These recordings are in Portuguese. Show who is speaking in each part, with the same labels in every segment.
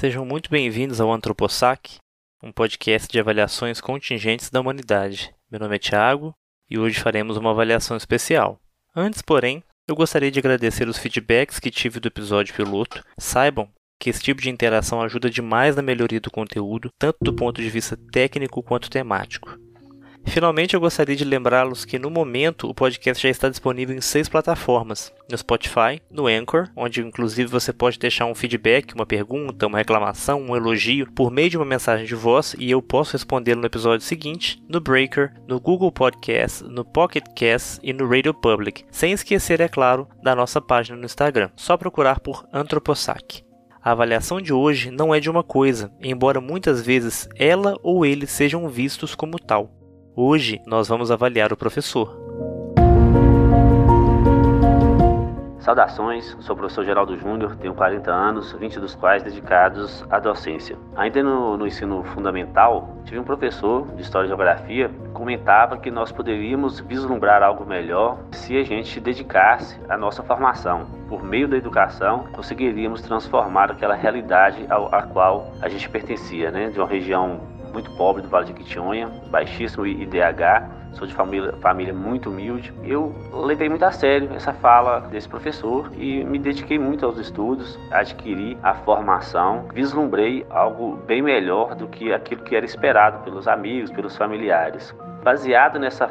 Speaker 1: Sejam muito bem-vindos ao Antropossac, um podcast de avaliações contingentes da humanidade. Meu nome é Tiago e hoje faremos uma avaliação especial. Antes, porém, eu gostaria de agradecer os feedbacks que tive do episódio piloto. Saibam que esse tipo de interação ajuda demais na melhoria do conteúdo, tanto do ponto de vista técnico quanto temático. Finalmente, eu gostaria de lembrá-los que no momento o podcast já está disponível em seis plataformas: no Spotify, no Anchor, onde inclusive você pode deixar um feedback, uma pergunta, uma reclamação, um elogio por meio de uma mensagem de voz e eu posso respondê-lo no episódio seguinte, no Breaker, no Google Podcast, no Pocket Cast e no Radio Public, sem esquecer, é claro, da nossa página no Instagram. Só procurar por Antropossac. A avaliação de hoje não é de uma coisa, embora muitas vezes ela ou ele sejam vistos como tal. Hoje nós vamos avaliar o professor.
Speaker 2: Saudações, sou o professor Geraldo Júnior, tenho 40 anos, 20 dos quais dedicados à docência. Ainda no, no, ensino fundamental, tive um professor de História e Geografia que comentava que nós poderíamos vislumbrar algo melhor se a gente dedicasse à nossa formação. Por meio da educação, conseguiríamos transformar aquela realidade à qual a gente pertencia, né? de uma região muito pobre do Vale de Quitionha, baixíssimo IDH, sou de família, família muito humilde. Eu levei muito a sério essa fala desse professor e me dediquei muito aos estudos, adquiri a formação, vislumbrei algo bem melhor do que aquilo que era esperado pelos amigos, pelos familiares baseado nessa,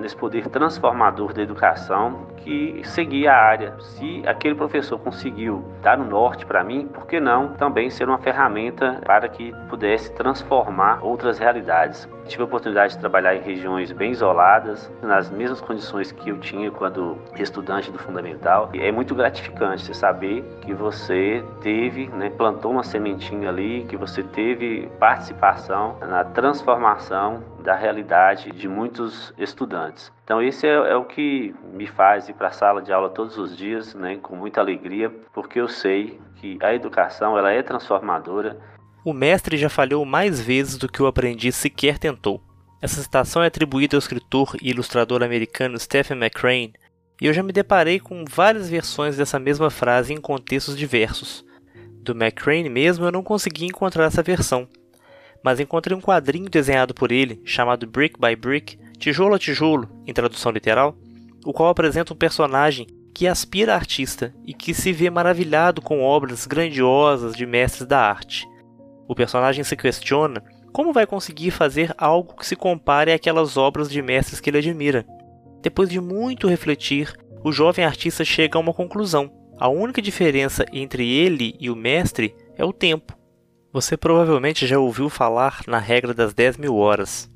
Speaker 2: nesse poder transformador da educação que seguia a área. Se aquele professor conseguiu dar o norte para mim, por que não também ser uma ferramenta para que pudesse transformar outras realidades? Tive a oportunidade de trabalhar em regiões bem isoladas, nas mesmas condições que eu tinha quando estudante do fundamental. E é muito gratificante você saber que você teve, né, plantou uma sementinha ali, que você teve participação na transformação da realidade de muitos estudantes. Então esse é, é o que me faz ir para a sala de aula todos os dias, né, com muita alegria, porque eu sei que a educação ela é transformadora.
Speaker 1: O mestre já falhou mais vezes do que o aprendiz sequer tentou. Essa citação é atribuída ao escritor e ilustrador americano Stephen McCrane, e eu já me deparei com várias versões dessa mesma frase em contextos diversos. Do McCrane mesmo eu não consegui encontrar essa versão, mas encontrei um quadrinho desenhado por ele, chamado Brick by Brick, Tijolo a Tijolo, em tradução literal, o qual apresenta um personagem que aspira a artista e que se vê maravilhado com obras grandiosas de mestres da arte. O personagem se questiona como vai conseguir fazer algo que se compare àquelas obras de mestres que ele admira. Depois de muito refletir, o jovem artista chega a uma conclusão. A única diferença entre ele e o mestre é o tempo. Você provavelmente já ouviu falar na regra das 10 mil horas.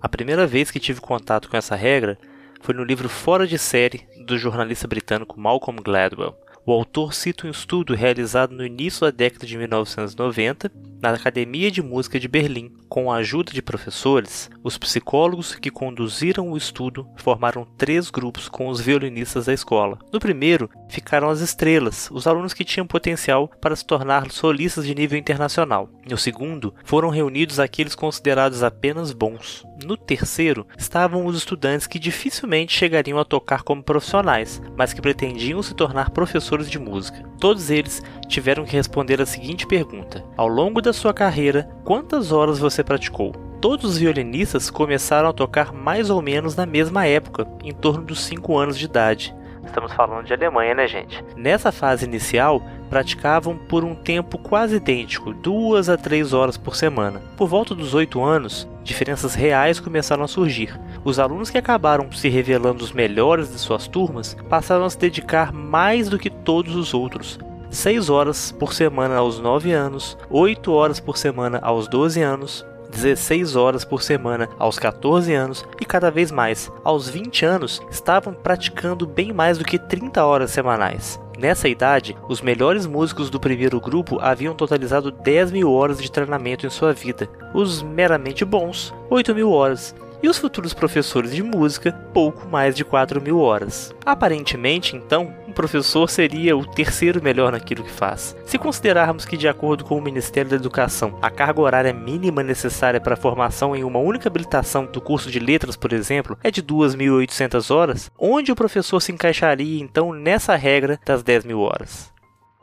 Speaker 1: A primeira vez que tive contato com essa regra foi no livro Fora de Série do jornalista britânico Malcolm Gladwell. O autor cita um estudo realizado no início da década de 1990 na Academia de Música de Berlim. Com a ajuda de professores, os psicólogos que conduziram o estudo formaram três grupos com os violinistas da escola. No primeiro, ficaram as estrelas, os alunos que tinham potencial para se tornar solistas de nível internacional. No segundo, foram reunidos aqueles considerados apenas bons. No terceiro, estavam os estudantes que dificilmente chegariam a tocar como profissionais, mas que pretendiam se tornar professores de música. Todos eles tiveram que responder a seguinte pergunta: Ao longo da sua carreira, quantas horas você praticou? Todos os violinistas começaram a tocar mais ou menos na mesma época, em torno dos 5 anos de idade. Estamos falando de Alemanha, né, gente? Nessa fase inicial, praticavam por um tempo quase idêntico, duas a três horas por semana. Por volta dos oito anos, diferenças reais começaram a surgir. Os alunos que acabaram se revelando os melhores de suas turmas passaram a se dedicar mais do que todos os outros, 6 horas por semana aos 9 anos, 8 horas por semana aos 12 anos, 16 horas por semana aos 14 anos e cada vez mais, aos 20 anos, estavam praticando bem mais do que 30 horas semanais. Nessa idade, os melhores músicos do primeiro grupo haviam totalizado 10 mil horas de treinamento em sua vida, os meramente bons, 8 mil horas, e os futuros professores de música, pouco mais de 4 mil horas. Aparentemente, então, um professor seria o terceiro melhor naquilo que faz. Se considerarmos que, de acordo com o Ministério da Educação, a carga horária mínima necessária para a formação em uma única habilitação do curso de letras, por exemplo, é de 2.800 horas, onde o professor se encaixaria então nessa regra das 10 mil horas?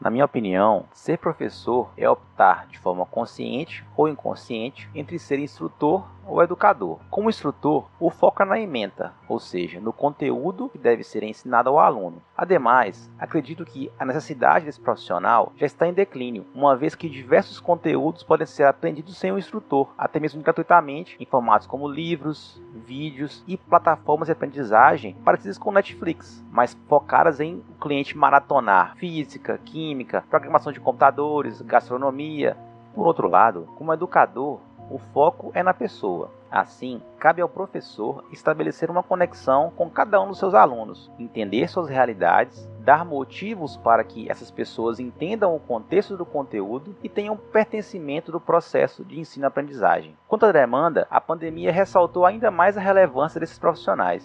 Speaker 3: Na minha opinião, ser professor é optar de forma consciente ou inconsciente entre ser instrutor ou educador. Como instrutor, o foco é na ementa, ou seja, no conteúdo que deve ser ensinado ao aluno. Ademais, acredito que a necessidade desse profissional já está em declínio, uma vez que diversos conteúdos podem ser aprendidos sem o instrutor, até mesmo gratuitamente, em formatos como livros, vídeos e plataformas de aprendizagem parecidas com Netflix, mas focadas em o cliente maratonar física, química, programação de computadores, gastronomia. Por outro lado, como educador, o foco é na pessoa. Assim, cabe ao professor estabelecer uma conexão com cada um dos seus alunos, entender suas realidades, dar motivos para que essas pessoas entendam o contexto do conteúdo e tenham pertencimento do processo de ensino-aprendizagem. Quanto à demanda, a pandemia ressaltou ainda mais a relevância desses profissionais.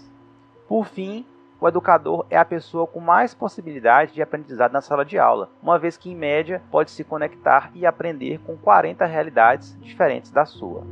Speaker 3: Por fim, o educador é a pessoa com mais possibilidade de aprendizado na sala de aula, uma vez que, em média, pode se conectar e aprender com 40 realidades diferentes da sua.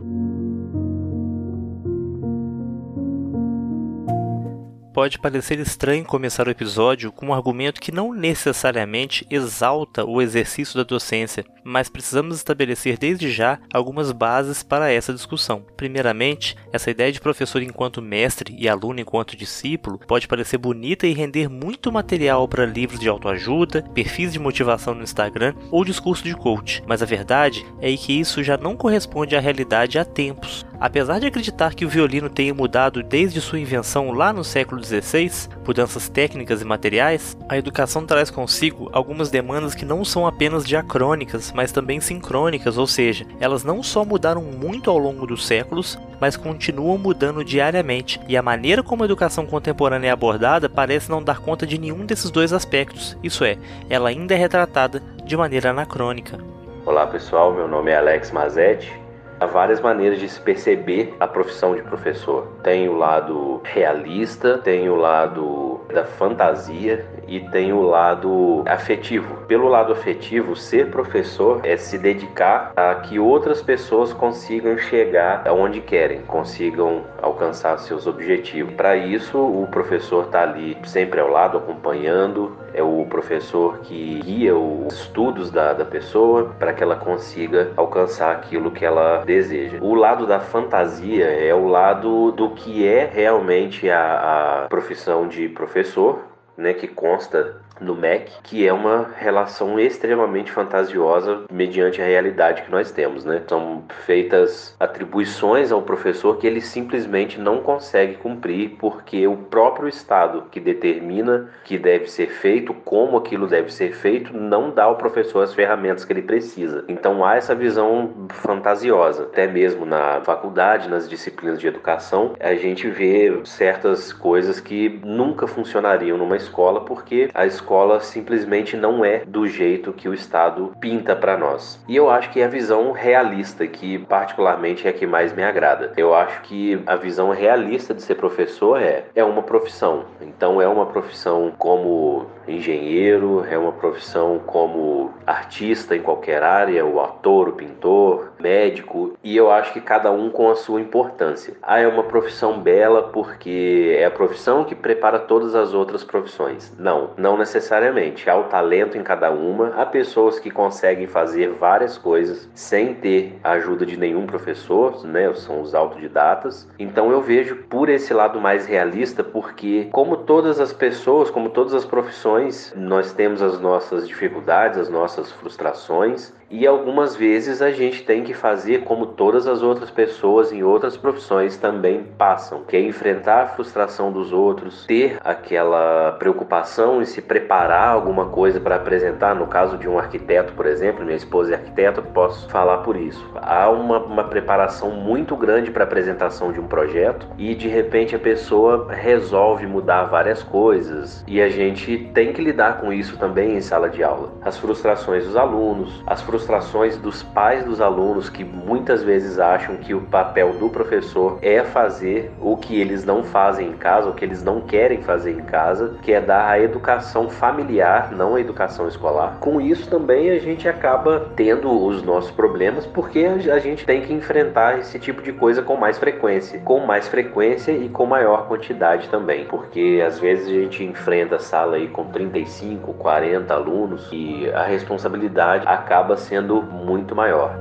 Speaker 1: Pode parecer estranho começar o episódio com um argumento que não necessariamente exalta o exercício da docência, mas precisamos estabelecer desde já algumas bases para essa discussão. Primeiramente, essa ideia de professor enquanto mestre e aluno enquanto discípulo pode parecer bonita e render muito material para livros de autoajuda, perfis de motivação no Instagram ou discurso de coach, mas a verdade é que isso já não corresponde à realidade há tempos. Apesar de acreditar que o violino tenha mudado desde sua invenção lá no século XVI, mudanças técnicas e materiais, a educação traz consigo algumas demandas que não são apenas diacrônicas, mas também sincrônicas, ou seja, elas não só mudaram muito ao longo dos séculos, mas continuam mudando diariamente, e a maneira como a educação contemporânea é abordada parece não dar conta de nenhum desses dois aspectos, isso é, ela ainda é retratada de maneira anacrônica.
Speaker 4: Olá pessoal, meu nome é Alex Mazetti Há várias maneiras de se perceber a profissão de professor. Tem o lado realista, tem o lado da fantasia e tem o lado afetivo. Pelo lado afetivo, ser professor é se dedicar a que outras pessoas consigam chegar aonde querem, consigam alcançar seus objetivos. Para isso, o professor está ali sempre ao lado, acompanhando, é o professor que guia os estudos da, da pessoa para que ela consiga alcançar aquilo que ela deseja. O lado da fantasia é o lado do que é realmente a, a profissão de professor, né, que consta no MEC, que é uma relação extremamente fantasiosa mediante a realidade que nós temos, né? São feitas atribuições ao professor que ele simplesmente não consegue cumprir porque o próprio Estado que determina que deve ser feito, como aquilo deve ser feito, não dá ao professor as ferramentas que ele precisa. Então há essa visão fantasiosa. Até mesmo na faculdade, nas disciplinas de educação, a gente vê certas coisas que nunca funcionariam numa escola porque a escola escola simplesmente não é do jeito que o Estado pinta para nós. E eu acho que é a visão realista que particularmente é a que mais me agrada. Eu acho que a visão realista de ser professor é é uma profissão. Então é uma profissão como engenheiro, é uma profissão como artista em qualquer área, o ator, o pintor, médico, e eu acho que cada um com a sua importância. Ah, é uma profissão bela porque é a profissão que prepara todas as outras profissões. Não, não necessariamente. Há o talento em cada uma, há pessoas que conseguem fazer várias coisas sem ter a ajuda de nenhum professor, né? São os autodidatas. Então eu vejo por esse lado mais realista, porque como todas as pessoas, como todas as profissões, nós temos as nossas dificuldades, as nossas frustrações, e algumas vezes a gente tem que fazer como todas as outras pessoas em outras profissões também passam, que é enfrentar a frustração dos outros, ter aquela preocupação em se preparar alguma coisa para apresentar. No caso de um arquiteto, por exemplo, minha esposa é arquiteta, posso falar por isso. Há uma, uma preparação muito grande para a apresentação de um projeto e de repente a pessoa resolve mudar várias coisas e a gente tem que lidar com isso também em sala de aula. As frustrações dos alunos, as frustrações frustrações dos pais dos alunos que muitas vezes acham que o papel do professor é fazer o que eles não fazem em casa, o que eles não querem fazer em casa, que é dar a educação familiar, não a educação escolar. Com isso também a gente acaba tendo os nossos problemas porque a gente tem que enfrentar esse tipo de coisa com mais frequência, com mais frequência e com maior quantidade também, porque às vezes a gente enfrenta a sala aí com 35, 40 alunos e a responsabilidade acaba sendo muito maior.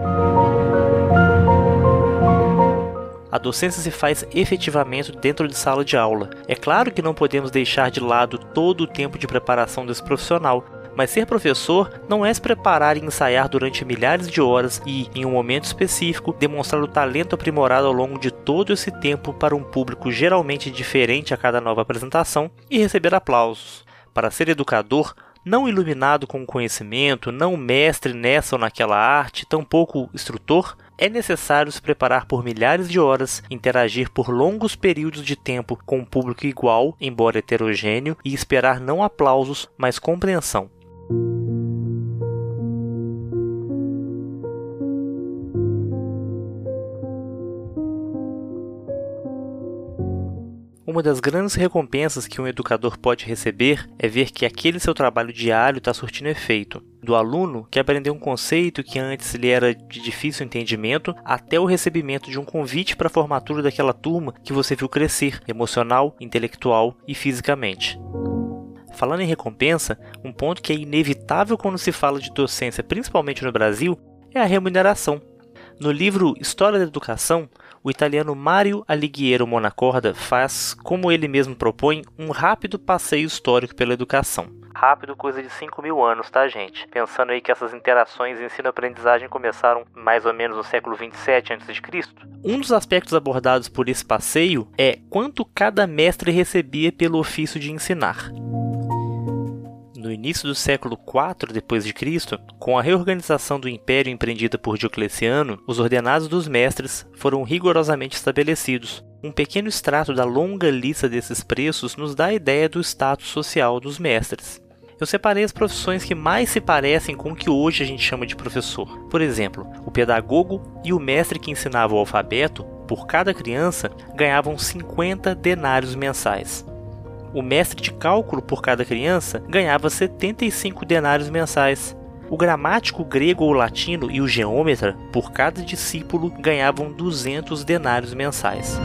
Speaker 1: A docência se faz efetivamente dentro de sala de aula. É claro que não podemos deixar de lado todo o tempo de preparação desse profissional, mas ser professor não é se preparar e ensaiar durante milhares de horas e, em um momento específico, demonstrar o talento aprimorado ao longo de todo esse tempo para um público geralmente diferente a cada nova apresentação e receber aplausos. Para ser educador, não iluminado com conhecimento, não mestre nessa ou naquela arte, tampouco instrutor, é necessário se preparar por milhares de horas, interagir por longos períodos de tempo com um público igual, embora heterogêneo, e esperar não aplausos, mas compreensão. Uma das grandes recompensas que um educador pode receber é ver que aquele seu trabalho diário está surtindo efeito. Do aluno que aprendeu um conceito que antes lhe era de difícil entendimento, até o recebimento de um convite para a formatura daquela turma que você viu crescer, emocional, intelectual e fisicamente. Falando em recompensa, um ponto que é inevitável quando se fala de docência, principalmente no Brasil, é a remuneração. No livro História da Educação, o italiano Mario Alighiero Monacorda faz, como ele mesmo propõe, um rápido passeio histórico pela educação. Rápido, coisa de 5 mil anos, tá, gente? Pensando aí que essas interações ensino-aprendizagem começaram mais ou menos no século 27 a.C. Um dos aspectos abordados por esse passeio é quanto cada mestre recebia pelo ofício de ensinar no início do século IV d.C., com a reorganização do império empreendida por Diocleciano, os ordenados dos mestres foram rigorosamente estabelecidos. Um pequeno extrato da longa lista desses preços nos dá a ideia do status social dos mestres. Eu separei as profissões que mais se parecem com o que hoje a gente chama de professor. Por exemplo, o pedagogo e o mestre que ensinava o alfabeto, por cada criança, ganhavam 50 denários mensais o mestre de cálculo por cada criança ganhava 75 denários mensais. O gramático grego ou latino e o geômetra, por cada discípulo, ganhavam 200 denários mensais.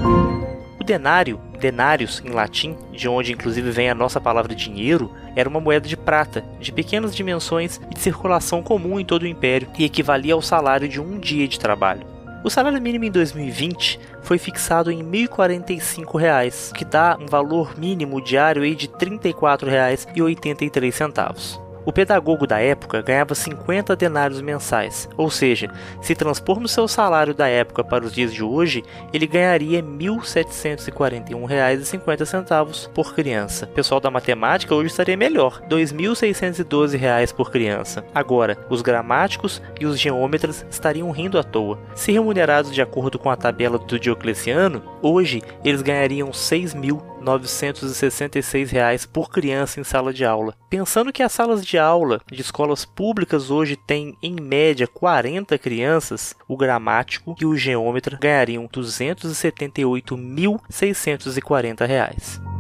Speaker 1: O denário, denários em latim, de onde inclusive vem a nossa palavra dinheiro, era uma moeda de prata, de pequenas dimensões e de circulação comum em todo o império, e equivalia ao salário de um dia de trabalho. O salário mínimo em 2020 foi fixado em R$ 1.045, que dá um valor mínimo diário de R$ 34,83. O pedagogo da época ganhava 50 denários mensais, ou seja, se transpormos seu salário da época para os dias de hoje, ele ganharia R$ 1.741,50 por criança. O pessoal da matemática hoje estaria melhor, R$ 2.612 por criança. Agora, os gramáticos e os geômetras estariam rindo à toa. Se remunerados de acordo com a tabela do Diocleciano, hoje eles ganhariam R$ 6.000 R$ 966 por criança em sala de aula. Pensando que as salas de aula de escolas públicas hoje têm em média 40 crianças, o gramático e o geômetra ganhariam R$ 278.640.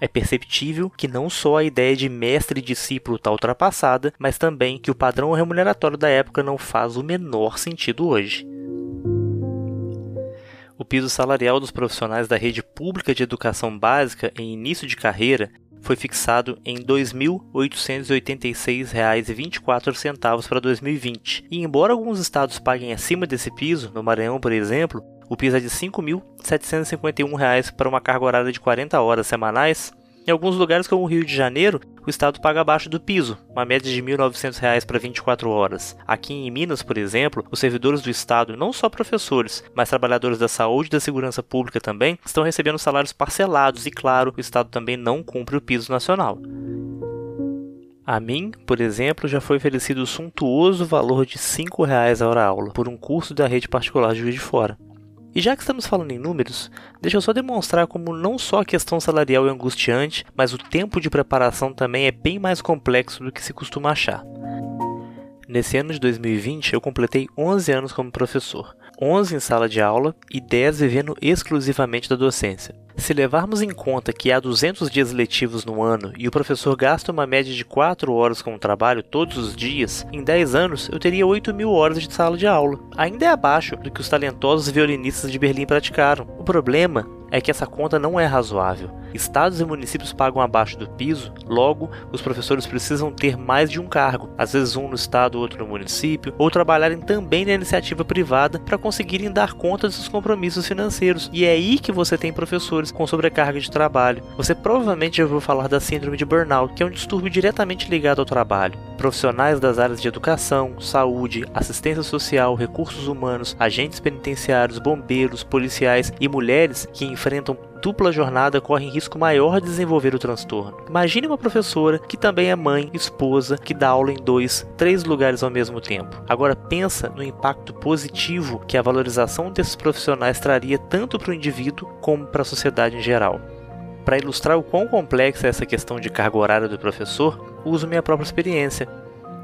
Speaker 1: É perceptível que não só a ideia de mestre e discípulo está ultrapassada, mas também que o padrão remuneratório da época não faz o menor sentido hoje o piso salarial dos profissionais da rede pública de educação básica em início de carreira foi fixado em R$ 2.886,24 para 2020. E embora alguns estados paguem acima desse piso, no Maranhão, por exemplo, o piso é de R$ 5.751 para uma carga horária de 40 horas semanais, em alguns lugares, como o Rio de Janeiro, o Estado paga abaixo do piso, uma média de R$ 1.900 para 24 horas. Aqui em Minas, por exemplo, os servidores do Estado, não só professores, mas trabalhadores da saúde e da segurança pública também, estão recebendo salários parcelados e, claro, o Estado também não cumpre o piso nacional. A mim, por exemplo, já foi oferecido o suntuoso valor de R$ 5,00 a hora aula por um curso da rede particular de Juiz de Fora. E já que estamos falando em números, deixa eu só demonstrar como não só a questão salarial é angustiante, mas o tempo de preparação também é bem mais complexo do que se costuma achar. Nesse ano de 2020, eu completei 11 anos como professor. 11 em sala de aula e 10 vivendo exclusivamente da docência. Se levarmos em conta que há 200 dias letivos no ano e o professor gasta uma média de 4 horas com o trabalho todos os dias, em 10 anos eu teria 8 mil horas de sala de aula. Ainda é abaixo do que os talentosos violinistas de Berlim praticaram. O problema é que essa conta não é razoável. Estados e municípios pagam abaixo do piso, logo, os professores precisam ter mais de um cargo, às vezes um no estado, outro no município, ou trabalharem também na iniciativa privada para conseguirem dar conta de seus compromissos financeiros. E é aí que você tem professores com sobrecarga de trabalho. Você provavelmente já ouviu falar da síndrome de burnout, que é um distúrbio diretamente ligado ao trabalho. Profissionais das áreas de educação, saúde, assistência social, recursos humanos, agentes penitenciários, bombeiros, policiais e mulheres que enfrentam dupla jornada correm risco maior de desenvolver o transtorno. Imagine uma professora que também é mãe, esposa, que dá aula em dois, três lugares ao mesmo tempo. Agora pensa no impacto positivo que a valorização desses profissionais traria tanto para o indivíduo como para a sociedade em geral. Para ilustrar o quão complexa é essa questão de carga horária do professor, uso minha própria experiência.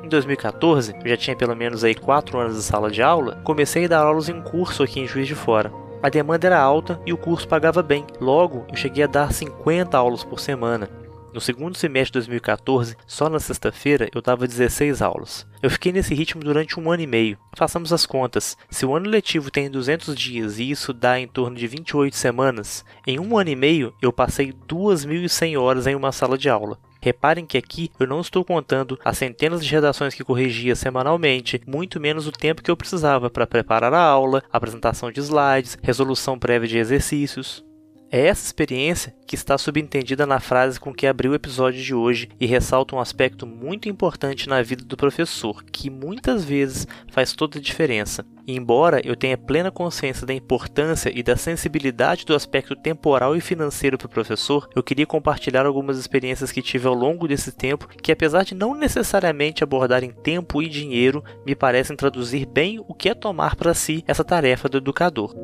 Speaker 1: Em 2014, eu já tinha pelo menos aí 4 anos de sala de aula, comecei a dar aulas em curso aqui em Juiz de Fora. A demanda era alta e o curso pagava bem. Logo, eu cheguei a dar 50 aulas por semana. No segundo semestre de 2014, só na sexta-feira, eu dava 16 aulas. Eu fiquei nesse ritmo durante um ano e meio. Façamos as contas. Se o ano letivo tem 200 dias e isso dá em torno de 28 semanas, em um ano e meio eu passei 2.100 horas em uma sala de aula. Reparem que aqui eu não estou contando as centenas de redações que corrigia semanalmente, muito menos o tempo que eu precisava para preparar a aula, apresentação de slides, resolução prévia de exercícios. É essa experiência que está subentendida na frase com que abri o episódio de hoje e ressalta um aspecto muito importante na vida do professor, que muitas vezes faz toda a diferença. E embora eu tenha plena consciência da importância e da sensibilidade do aspecto temporal e financeiro para o professor, eu queria compartilhar algumas experiências que tive ao longo desse tempo, que apesar de não necessariamente abordarem tempo e dinheiro, me parecem traduzir bem o que é tomar para si essa tarefa do educador.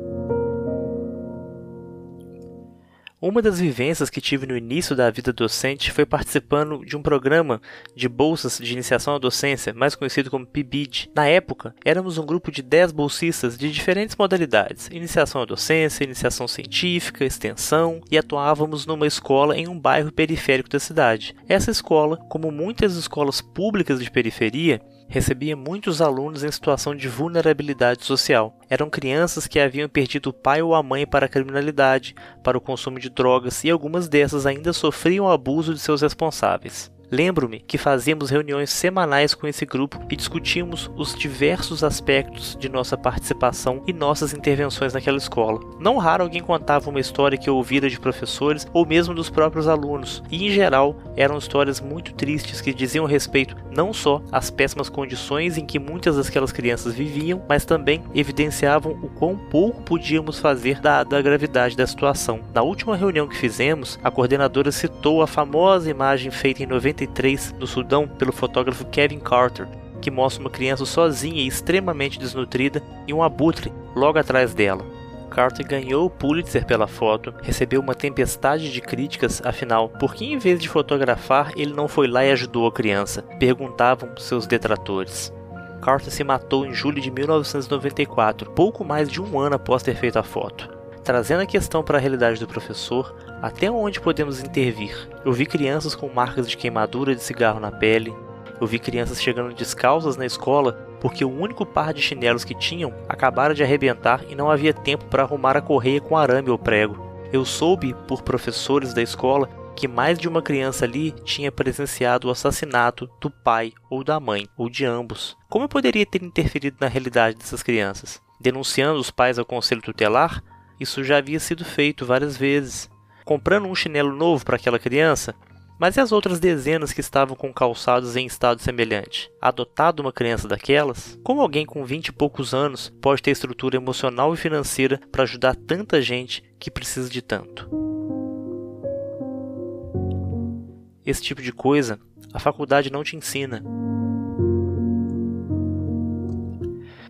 Speaker 1: Uma das vivências que tive no início da vida docente foi participando de um programa de bolsas de iniciação à docência, mais conhecido como PIBID. Na época, éramos um grupo de 10 bolsistas de diferentes modalidades: iniciação à docência, iniciação científica, extensão, e atuávamos numa escola em um bairro periférico da cidade. Essa escola, como muitas escolas públicas de periferia, recebia muitos alunos em situação de vulnerabilidade social. Eram crianças que haviam perdido o pai ou a mãe para a criminalidade, para o consumo de drogas e algumas dessas ainda sofriam abuso de seus responsáveis. Lembro-me que fazíamos reuniões semanais com esse grupo e discutíamos os diversos aspectos de nossa participação e nossas intervenções naquela escola. Não raro alguém contava uma história que ouvira de professores ou mesmo dos próprios alunos, e em geral eram histórias muito tristes que diziam respeito não só às péssimas condições em que muitas daquelas crianças viviam, mas também evidenciavam o quão pouco podíamos fazer dada a gravidade da situação. Na última reunião que fizemos, a coordenadora citou a famosa imagem feita em 90 no Sudão pelo fotógrafo Kevin Carter, que mostra uma criança sozinha e extremamente desnutrida e um abutre logo atrás dela. Carter ganhou o Pulitzer pela foto, recebeu uma tempestade de críticas, afinal, por que em vez de fotografar ele não foi lá e ajudou a criança? Perguntavam seus detratores. Carter se matou em julho de 1994, pouco mais de um ano após ter feito a foto. Trazendo a questão para a realidade do professor, até onde podemos intervir? Eu vi crianças com marcas de queimadura de cigarro na pele. Eu vi crianças chegando descalças na escola porque o único par de chinelos que tinham acabara de arrebentar e não havia tempo para arrumar a correia com arame ou prego. Eu soube por professores da escola que mais de uma criança ali tinha presenciado o assassinato do pai ou da mãe, ou de ambos. Como eu poderia ter interferido na realidade dessas crianças? Denunciando os pais ao conselho tutelar? Isso já havia sido feito várias vezes comprando um chinelo novo para aquela criança? Mas e as outras dezenas que estavam com calçados em estado semelhante? Adotado uma criança daquelas? Como alguém com vinte e poucos anos pode ter estrutura emocional e financeira para ajudar tanta gente que precisa de tanto? Esse tipo de coisa a faculdade não te ensina.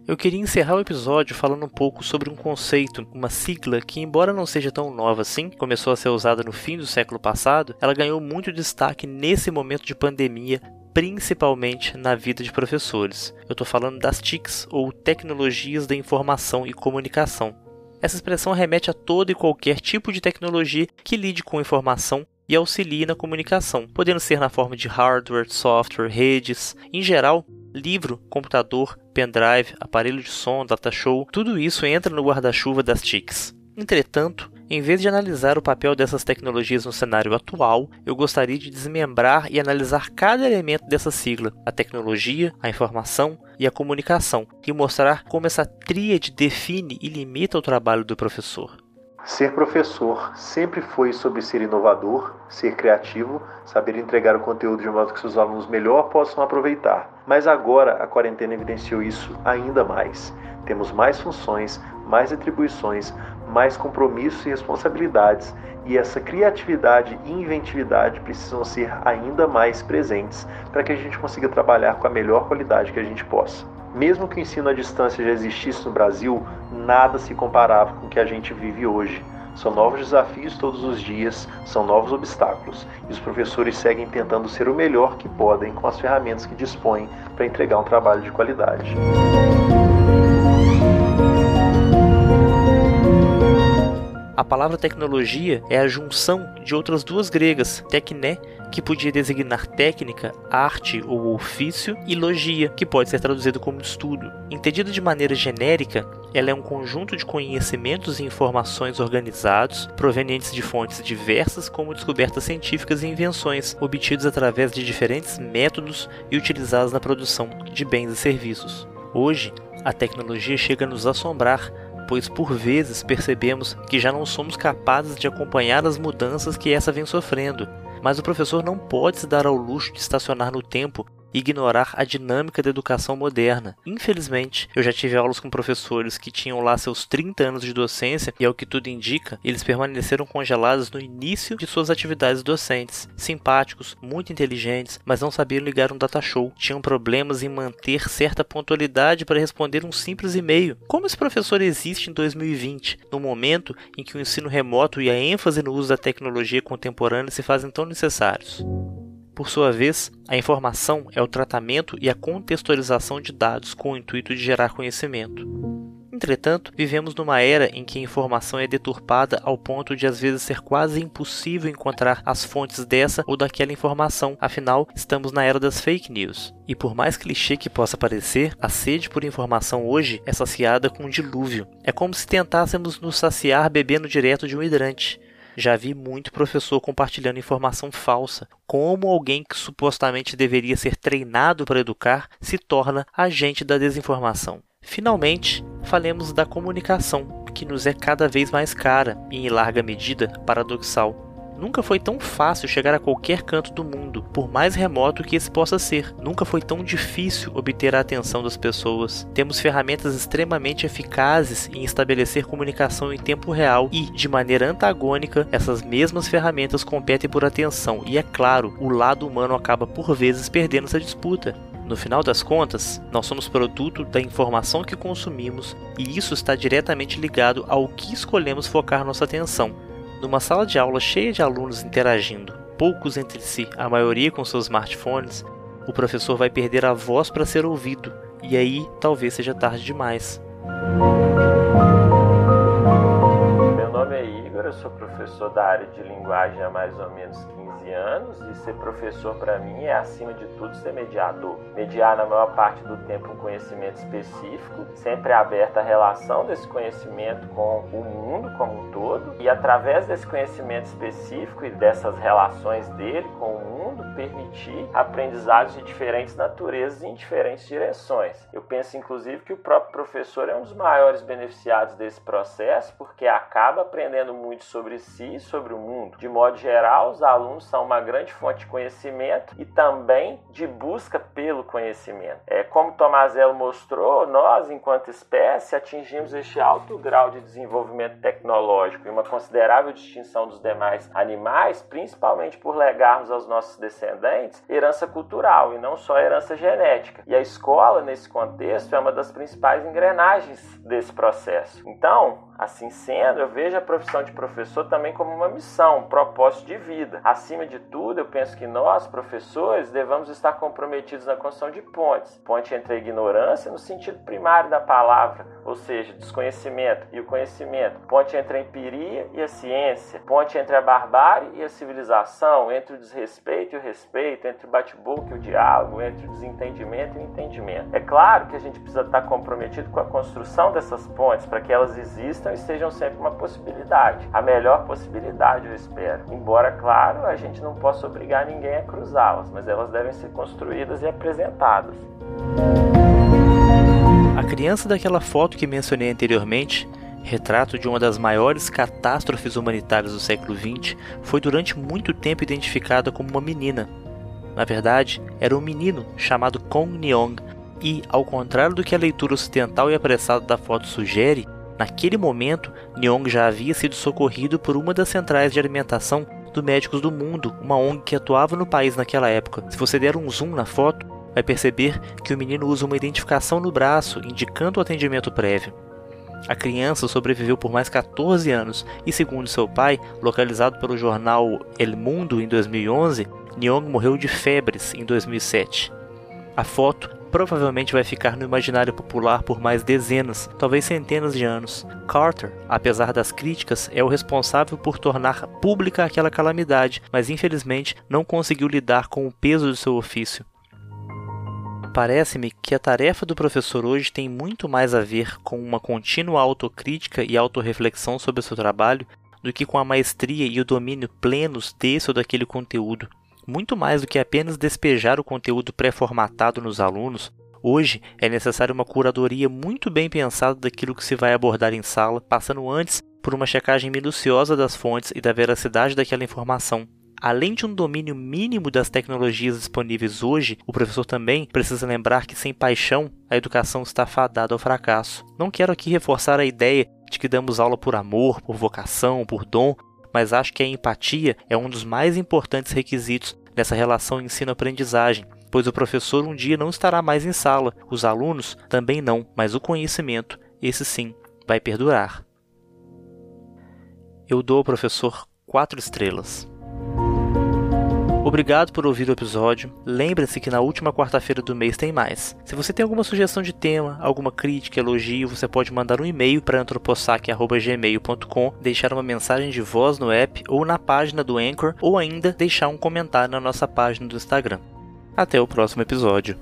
Speaker 1: Eu queria encerrar o episódio falando um pouco sobre um conceito, uma sigla que, embora não seja tão nova assim, começou a ser usada no fim do século passado, ela ganhou muito destaque nesse momento de pandemia principalmente na vida de professores. Eu estou falando das TICs, ou Tecnologias da Informação e Comunicação. Essa expressão remete a todo e qualquer tipo de tecnologia que lide com informação e auxilie na comunicação, podendo ser na forma de hardware, software, redes, em geral, livro, computador, pendrive, aparelho de som, data show, tudo isso entra no guarda-chuva das TICs. Entretanto, em vez de analisar o papel dessas tecnologias no cenário atual, eu gostaria de desmembrar e analisar cada elemento dessa sigla, a tecnologia, a informação e a comunicação, e mostrar como essa tríade define e limita o trabalho do professor.
Speaker 5: Ser professor sempre foi sobre ser inovador, ser criativo, saber entregar o conteúdo de modo que seus alunos melhor possam aproveitar. Mas agora a quarentena evidenciou isso ainda mais. Temos mais funções, mais atribuições, mais compromissos e responsabilidades, e essa criatividade e inventividade precisam ser ainda mais presentes para que a gente consiga trabalhar com a melhor qualidade que a gente possa. Mesmo que o ensino à distância já existisse no Brasil, nada se comparava com o que a gente vive hoje. São novos desafios todos os dias, são novos obstáculos, e os professores seguem tentando ser o melhor que podem com as ferramentas que dispõem para entregar um trabalho de qualidade.
Speaker 1: A palavra tecnologia é a junção de outras duas gregas, tecné, que podia designar técnica, arte ou ofício, e logia, que pode ser traduzido como estudo. Entendida de maneira genérica, ela é um conjunto de conhecimentos e informações organizados, provenientes de fontes diversas, como descobertas científicas e invenções, obtidos através de diferentes métodos e utilizados na produção de bens e serviços. Hoje, a tecnologia chega a nos assombrar pois por vezes percebemos que já não somos capazes de acompanhar as mudanças que essa vem sofrendo. Mas o professor não pode se dar ao luxo de estacionar no tempo ignorar a dinâmica da educação moderna. Infelizmente, eu já tive aulas com professores que tinham lá seus 30 anos de docência e, ao que tudo indica, eles permaneceram congelados no início de suas atividades docentes. Simpáticos, muito inteligentes, mas não sabiam ligar um data show. Tinham problemas em manter certa pontualidade para responder um simples e-mail. Como esse professor existe em 2020, no momento em que o ensino remoto e a ênfase no uso da tecnologia contemporânea se fazem tão necessários? Por sua vez, a informação é o tratamento e a contextualização de dados com o intuito de gerar conhecimento. Entretanto, vivemos numa era em que a informação é deturpada ao ponto de às vezes ser quase impossível encontrar as fontes dessa ou daquela informação, afinal, estamos na era das fake news. E por mais clichê que possa parecer, a sede por informação hoje é saciada com um dilúvio. É como se tentássemos nos saciar bebendo direto de um hidrante. Já vi muito professor compartilhando informação falsa. Como alguém que supostamente deveria ser treinado para educar se torna agente da desinformação. Finalmente, falemos da comunicação, que nos é cada vez mais cara e, em larga medida, paradoxal. Nunca foi tão fácil chegar a qualquer canto do mundo, por mais remoto que esse possa ser. Nunca foi tão difícil obter a atenção das pessoas. Temos ferramentas extremamente eficazes em estabelecer comunicação em tempo real e, de maneira antagônica, essas mesmas ferramentas competem por atenção e, é claro, o lado humano acaba por vezes perdendo essa disputa. No final das contas, nós somos produto da informação que consumimos e isso está diretamente ligado ao que escolhemos focar nossa atenção. Numa sala de aula cheia de alunos interagindo, poucos entre si, a maioria com seus smartphones, o professor vai perder a voz para ser ouvido, e aí talvez seja tarde demais.
Speaker 6: Professor da área de linguagem há mais ou menos 15 anos e ser professor para mim é acima de tudo ser mediador. Mediar na maior parte do tempo um conhecimento específico, sempre aberto à relação desse conhecimento com o mundo como um todo e através desse conhecimento específico e dessas relações dele com o mundo permitir aprendizados de diferentes naturezas em diferentes direções. Eu penso inclusive que o próprio professor é um dos maiores beneficiados desse processo porque acaba aprendendo muito sobre si e sobre o mundo. De modo geral, os alunos são uma grande fonte de conhecimento e também de busca pelo conhecimento. É, como Tomazello mostrou, nós, enquanto espécie, atingimos este alto grau de desenvolvimento tecnológico e uma considerável distinção dos demais animais, principalmente por legarmos aos nossos nossos descendentes herança cultural e não só herança genética. E a escola, nesse contexto, é uma das principais engrenagens desse processo. Então, Assim sendo, eu vejo a profissão de professor também como uma missão, um propósito de vida. Acima de tudo, eu penso que nós, professores, devemos estar comprometidos na construção de pontes. Ponte entre a ignorância, no sentido primário da palavra, ou seja, desconhecimento e o conhecimento. Ponte entre a empiria e a ciência. Ponte entre a barbárie e a civilização, entre o desrespeito e o respeito, entre o bate-boca e o diálogo, entre o desentendimento e o entendimento. É claro que a gente precisa estar comprometido com a construção dessas pontes para que elas existam e sejam sempre uma possibilidade. A melhor possibilidade, eu espero. Embora, claro, a gente não possa obrigar ninguém a cruzá-las, mas elas devem ser construídas e apresentadas.
Speaker 1: A criança daquela foto que mencionei anteriormente, retrato de uma das maiores catástrofes humanitárias do século XX, foi durante muito tempo identificada como uma menina. Na verdade, era um menino chamado Kong Nyong, e, ao contrário do que a leitura ocidental e apressada da foto sugere, Naquele momento, Nyong já havia sido socorrido por uma das centrais de alimentação do Médicos do Mundo, uma ONG que atuava no país naquela época. Se você der um zoom na foto, vai perceber que o menino usa uma identificação no braço, indicando o atendimento prévio. A criança sobreviveu por mais 14 anos e, segundo seu pai, localizado pelo jornal El Mundo em 2011, Nyong morreu de febres em 2007. A foto provavelmente vai ficar no imaginário popular por mais dezenas, talvez centenas de anos. Carter, apesar das críticas, é o responsável por tornar pública aquela calamidade, mas infelizmente não conseguiu lidar com o peso de seu ofício. Parece-me que a tarefa do professor hoje tem muito mais a ver com uma contínua autocrítica e autorreflexão sobre o seu trabalho do que com a maestria e o domínio plenos desse ou daquele conteúdo. Muito mais do que apenas despejar o conteúdo pré-formatado nos alunos, hoje é necessária uma curadoria muito bem pensada daquilo que se vai abordar em sala, passando antes por uma checagem minuciosa das fontes e da veracidade daquela informação. Além de um domínio mínimo das tecnologias disponíveis hoje, o professor também precisa lembrar que sem paixão a educação está fadada ao fracasso. Não quero aqui reforçar a ideia de que damos aula por amor, por vocação, por dom, mas acho que a empatia é um dos mais importantes requisitos nessa relação ensino-aprendizagem, pois o professor um dia não estará mais em sala, os alunos também não, mas o conhecimento, esse sim, vai perdurar. Eu dou ao professor quatro estrelas. Obrigado por ouvir o episódio. Lembre-se que na última quarta-feira do mês tem mais. Se você tem alguma sugestão de tema, alguma crítica, elogio, você pode mandar um e-mail para antropossac.gmail.com, deixar uma mensagem de voz no app ou na página do Anchor, ou ainda deixar um comentário na nossa página do Instagram. Até o próximo episódio.